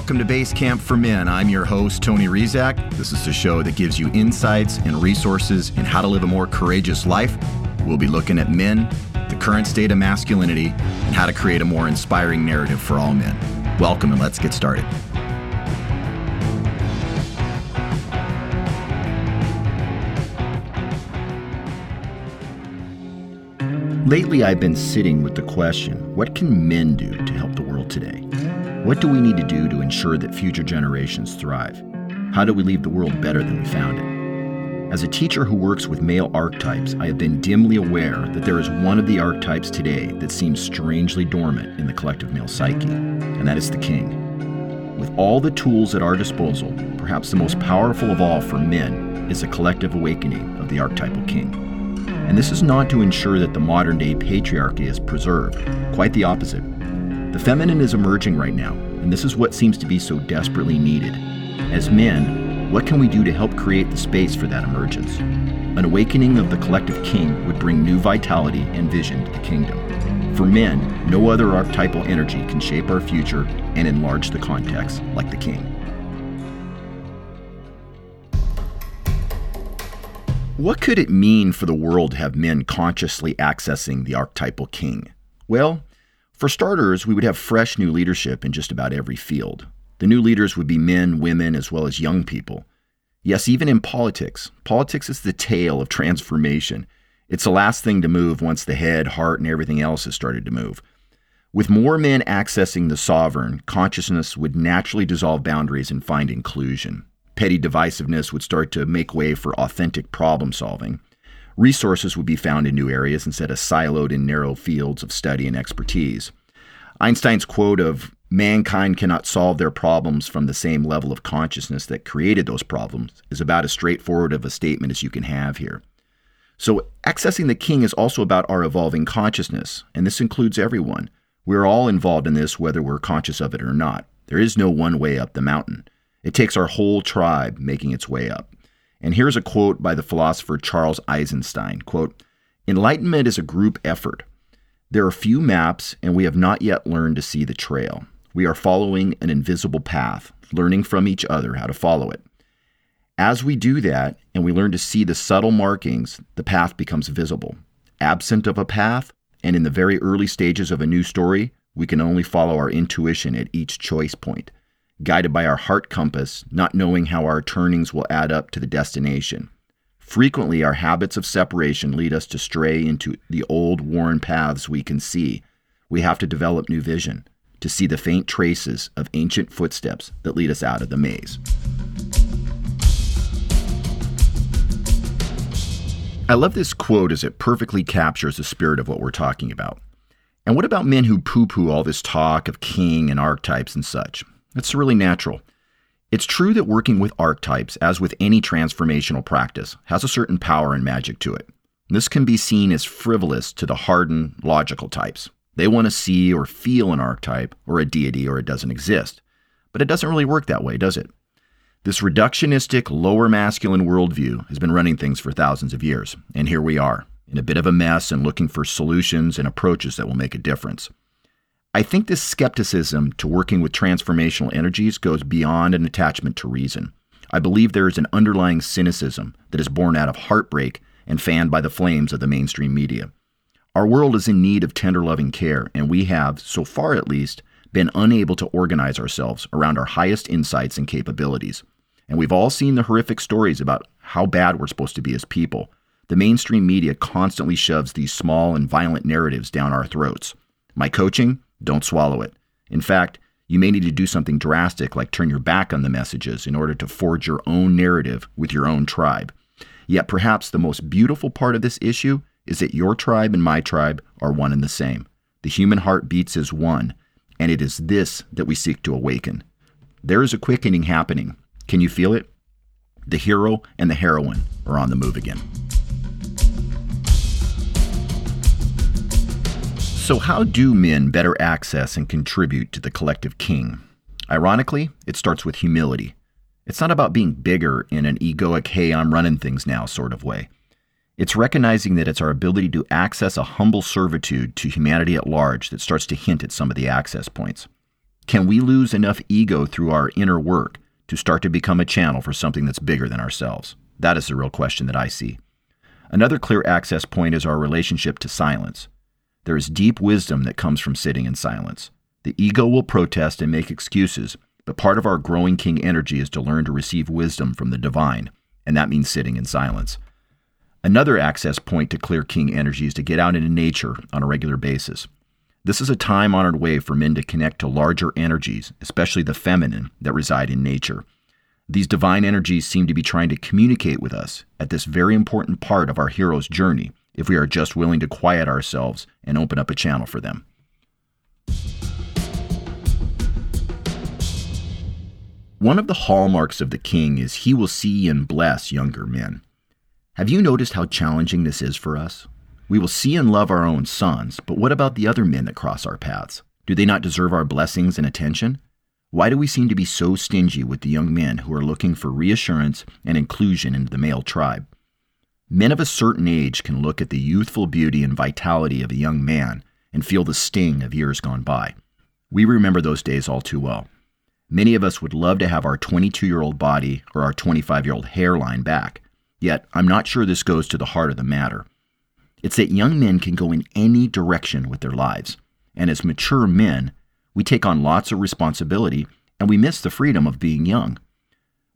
Welcome to Base Camp for Men. I'm your host, Tony Rizak. This is a show that gives you insights and resources in how to live a more courageous life. We'll be looking at men, the current state of masculinity, and how to create a more inspiring narrative for all men. Welcome, and let's get started. Lately, I've been sitting with the question what can men do to help the world today? What do we need to do to ensure that future generations thrive? How do we leave the world better than we found it? As a teacher who works with male archetypes, I have been dimly aware that there is one of the archetypes today that seems strangely dormant in the collective male psyche, and that is the king. With all the tools at our disposal, perhaps the most powerful of all for men is a collective awakening of the archetypal king. And this is not to ensure that the modern day patriarchy is preserved, quite the opposite. The feminine is emerging right now, and this is what seems to be so desperately needed. As men, what can we do to help create the space for that emergence? An awakening of the collective king would bring new vitality and vision to the kingdom. For men, no other archetypal energy can shape our future and enlarge the context like the king. What could it mean for the world to have men consciously accessing the archetypal king? Well, for starters, we would have fresh new leadership in just about every field. The new leaders would be men, women, as well as young people. Yes, even in politics. Politics is the tail of transformation. It's the last thing to move once the head, heart, and everything else has started to move. With more men accessing the sovereign, consciousness would naturally dissolve boundaries and find inclusion. Petty divisiveness would start to make way for authentic problem solving. Resources would be found in new areas instead of siloed in narrow fields of study and expertise. Einstein's quote of mankind cannot solve their problems from the same level of consciousness that created those problems is about as straightforward of a statement as you can have here. So, accessing the king is also about our evolving consciousness, and this includes everyone. We're all involved in this, whether we're conscious of it or not. There is no one way up the mountain. It takes our whole tribe making its way up. And here's a quote by the philosopher Charles Eisenstein quote, Enlightenment is a group effort. There are few maps, and we have not yet learned to see the trail. We are following an invisible path, learning from each other how to follow it. As we do that, and we learn to see the subtle markings, the path becomes visible. Absent of a path, and in the very early stages of a new story, we can only follow our intuition at each choice point guided by our heart compass, not knowing how our turnings will add up to the destination. Frequently, our habits of separation lead us to stray into the old, worn paths we can see. We have to develop new vision to see the faint traces of ancient footsteps that lead us out of the maze. I love this quote as it perfectly captures the spirit of what we're talking about. And what about men who poo poo all this talk of king and archetypes and such? It's really natural. It's true that working with archetypes, as with any transformational practice, has a certain power and magic to it. This can be seen as frivolous to the hardened, logical types. They want to see or feel an archetype or a deity or it doesn't exist. But it doesn't really work that way, does it? This reductionistic, lower masculine worldview has been running things for thousands of years, and here we are, in a bit of a mess and looking for solutions and approaches that will make a difference. I think this skepticism to working with transformational energies goes beyond an attachment to reason. I believe there is an underlying cynicism that is born out of heartbreak and fanned by the flames of the mainstream media. Our world is in need of tender loving care, and we have, so far at least, been unable to organize ourselves around our highest insights and capabilities. And we've all seen the horrific stories about how bad we're supposed to be as people. The mainstream media constantly shoves these small and violent narratives down our throats. My coaching, don't swallow it. In fact, you may need to do something drastic like turn your back on the messages in order to forge your own narrative with your own tribe. Yet perhaps the most beautiful part of this issue is that your tribe and my tribe are one and the same. The human heart beats as one, and it is this that we seek to awaken. There is a quickening happening. Can you feel it? The hero and the heroine are on the move again. So, how do men better access and contribute to the collective king? Ironically, it starts with humility. It's not about being bigger in an egoic, hey, I'm running things now sort of way. It's recognizing that it's our ability to access a humble servitude to humanity at large that starts to hint at some of the access points. Can we lose enough ego through our inner work to start to become a channel for something that's bigger than ourselves? That is the real question that I see. Another clear access point is our relationship to silence. There is deep wisdom that comes from sitting in silence. The ego will protest and make excuses, but part of our growing king energy is to learn to receive wisdom from the divine, and that means sitting in silence. Another access point to clear king energy is to get out into nature on a regular basis. This is a time honored way for men to connect to larger energies, especially the feminine, that reside in nature. These divine energies seem to be trying to communicate with us at this very important part of our hero's journey if we are just willing to quiet ourselves and open up a channel for them. One of the hallmarks of the king is he will see and bless younger men. Have you noticed how challenging this is for us? We will see and love our own sons, but what about the other men that cross our paths? Do they not deserve our blessings and attention? Why do we seem to be so stingy with the young men who are looking for reassurance and inclusion into the male tribe? Men of a certain age can look at the youthful beauty and vitality of a young man and feel the sting of years gone by. We remember those days all too well. Many of us would love to have our 22 year old body or our 25 year old hairline back, yet I'm not sure this goes to the heart of the matter. It's that young men can go in any direction with their lives. And as mature men, we take on lots of responsibility and we miss the freedom of being young.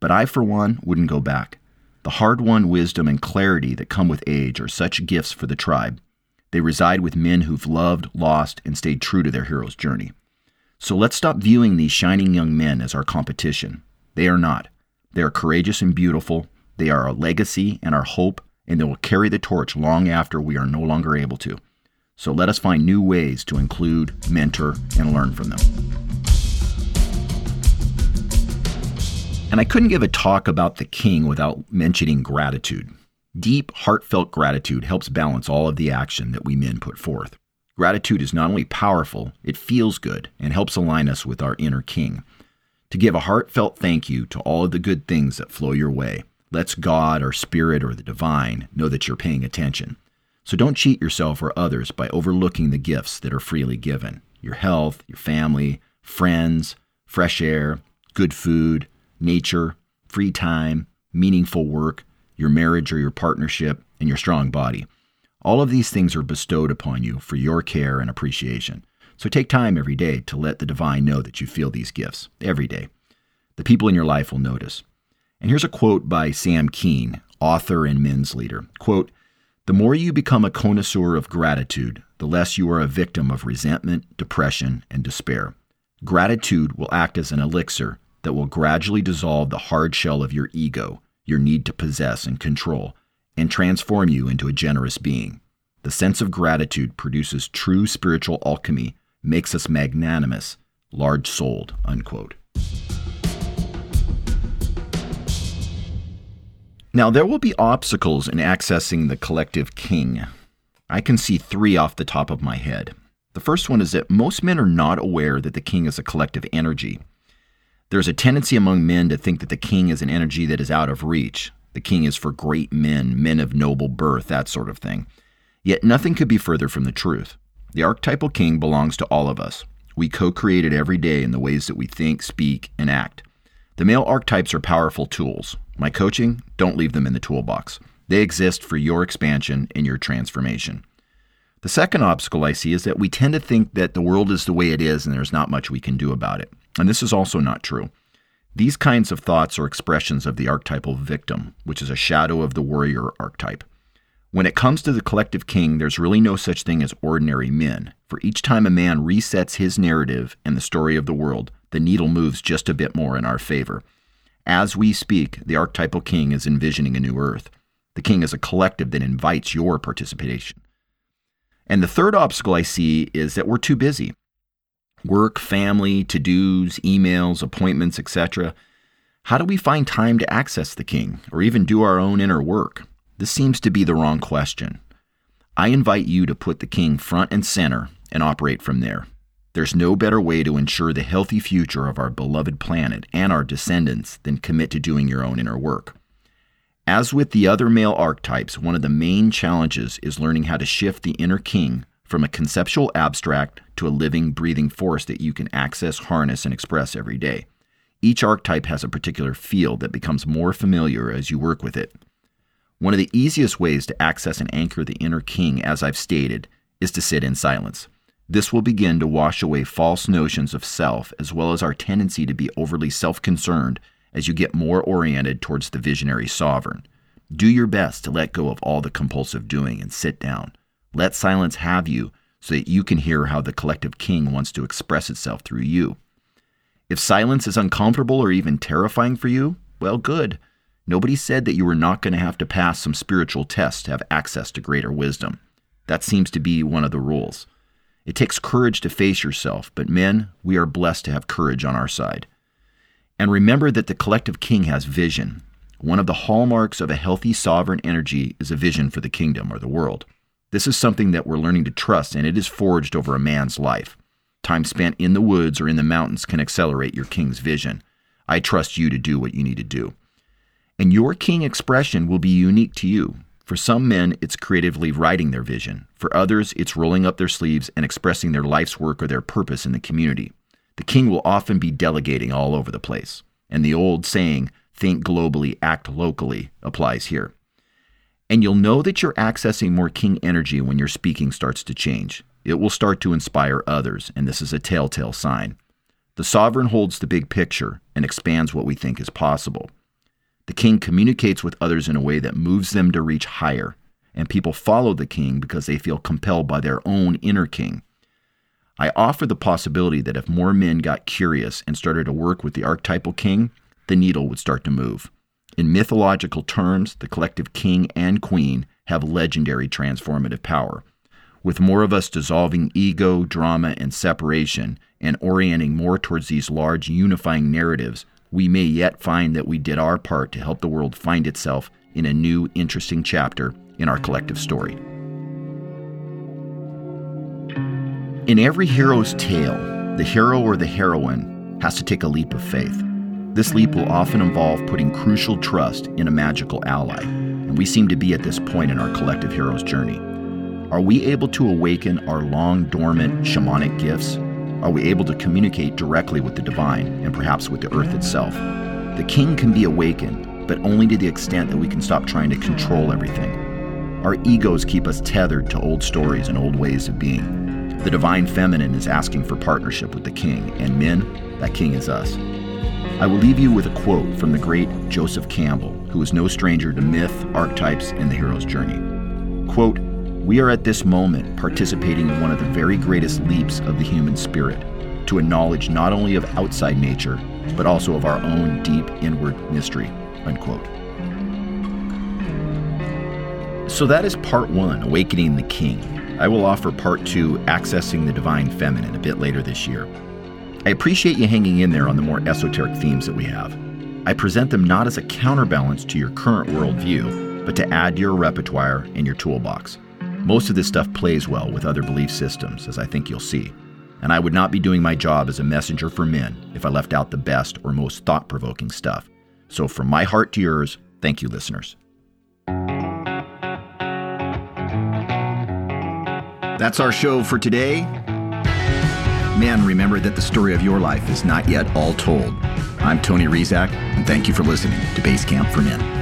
But I, for one, wouldn't go back. The hard won wisdom and clarity that come with age are such gifts for the tribe. They reside with men who've loved, lost, and stayed true to their hero's journey. So let's stop viewing these shining young men as our competition. They are not. They are courageous and beautiful. They are our legacy and our hope and they will carry the torch long after we are no longer able to. So let us find new ways to include, mentor, and learn from them. And I couldn't give a talk about the king without mentioning gratitude. Deep, heartfelt gratitude helps balance all of the action that we men put forth. Gratitude is not only powerful, it feels good and helps align us with our inner king. To give a heartfelt thank you to all of the good things that flow your way lets God or Spirit or the divine know that you're paying attention. So don't cheat yourself or others by overlooking the gifts that are freely given your health, your family, friends, fresh air, good food, nature, free time, meaningful work, your marriage or your partnership, and your strong body. All of these things are bestowed upon you for your care and appreciation. So take time every day to let the divine know that you feel these gifts every day. The people in your life will notice. And here's a quote by Sam Keen, author and men's leader. Quote, the more you become a connoisseur of gratitude, the less you are a victim of resentment, depression, and despair. Gratitude will act as an elixir that will gradually dissolve the hard shell of your ego, your need to possess and control, and transform you into a generous being. The sense of gratitude produces true spiritual alchemy, makes us magnanimous, large souled. Unquote. Now, there will be obstacles in accessing the collective king. I can see three off the top of my head. The first one is that most men are not aware that the king is a collective energy. There's a tendency among men to think that the king is an energy that is out of reach. The king is for great men, men of noble birth, that sort of thing. Yet nothing could be further from the truth. The archetypal king belongs to all of us. We co create it every day in the ways that we think, speak, and act. The male archetypes are powerful tools. My coaching, don't leave them in the toolbox. They exist for your expansion and your transformation. The second obstacle I see is that we tend to think that the world is the way it is and there's not much we can do about it. And this is also not true. These kinds of thoughts are expressions of the archetypal victim, which is a shadow of the warrior archetype. When it comes to the collective king, there's really no such thing as ordinary men. For each time a man resets his narrative and the story of the world, the needle moves just a bit more in our favor. As we speak, the archetypal king is envisioning a new earth. The king is a collective that invites your participation. And the third obstacle I see is that we're too busy. Work, family, to dos, emails, appointments, etc. How do we find time to access the king or even do our own inner work? This seems to be the wrong question. I invite you to put the king front and center and operate from there. There's no better way to ensure the healthy future of our beloved planet and our descendants than commit to doing your own inner work. As with the other male archetypes, one of the main challenges is learning how to shift the inner king from a conceptual abstract to a living, breathing force that you can access, harness, and express every day. Each archetype has a particular field that becomes more familiar as you work with it. One of the easiest ways to access and anchor the inner king, as I've stated, is to sit in silence. This will begin to wash away false notions of self as well as our tendency to be overly self concerned as you get more oriented towards the visionary sovereign. Do your best to let go of all the compulsive doing and sit down. Let silence have you so that you can hear how the collective king wants to express itself through you. If silence is uncomfortable or even terrifying for you, well, good. Nobody said that you were not going to have to pass some spiritual tests to have access to greater wisdom. That seems to be one of the rules. It takes courage to face yourself, but men, we are blessed to have courage on our side. And remember that the collective king has vision. One of the hallmarks of a healthy sovereign energy is a vision for the kingdom or the world. This is something that we're learning to trust, and it is forged over a man's life. Time spent in the woods or in the mountains can accelerate your king's vision. I trust you to do what you need to do. And your king expression will be unique to you. For some men, it's creatively writing their vision. For others, it's rolling up their sleeves and expressing their life's work or their purpose in the community. The king will often be delegating all over the place. And the old saying, think globally, act locally, applies here. And you'll know that you're accessing more king energy when your speaking starts to change. It will start to inspire others, and this is a telltale sign. The sovereign holds the big picture and expands what we think is possible. The king communicates with others in a way that moves them to reach higher, and people follow the king because they feel compelled by their own inner king. I offer the possibility that if more men got curious and started to work with the archetypal king, the needle would start to move. In mythological terms, the collective king and queen have legendary transformative power. With more of us dissolving ego, drama, and separation and orienting more towards these large unifying narratives, we may yet find that we did our part to help the world find itself in a new, interesting chapter in our collective story. In every hero's tale, the hero or the heroine has to take a leap of faith. This leap will often involve putting crucial trust in a magical ally, and we seem to be at this point in our collective hero's journey. Are we able to awaken our long dormant shamanic gifts are we able to communicate directly with the divine and perhaps with the earth itself? The king can be awakened, but only to the extent that we can stop trying to control everything. Our egos keep us tethered to old stories and old ways of being. The divine feminine is asking for partnership with the king, and men, that king is us. I will leave you with a quote from the great Joseph Campbell, who is no stranger to myth, archetypes, and the hero's journey. Quote, we are at this moment participating in one of the very greatest leaps of the human spirit to a knowledge not only of outside nature, but also of our own deep inward mystery. Unquote. So that is part one, Awakening the King. I will offer part two, Accessing the Divine Feminine, a bit later this year. I appreciate you hanging in there on the more esoteric themes that we have. I present them not as a counterbalance to your current worldview, but to add to your repertoire and your toolbox. Most of this stuff plays well with other belief systems, as I think you'll see. And I would not be doing my job as a messenger for men if I left out the best or most thought provoking stuff. So, from my heart to yours, thank you, listeners. That's our show for today. Men, remember that the story of your life is not yet all told. I'm Tony Rizak, and thank you for listening to Base Camp for Men.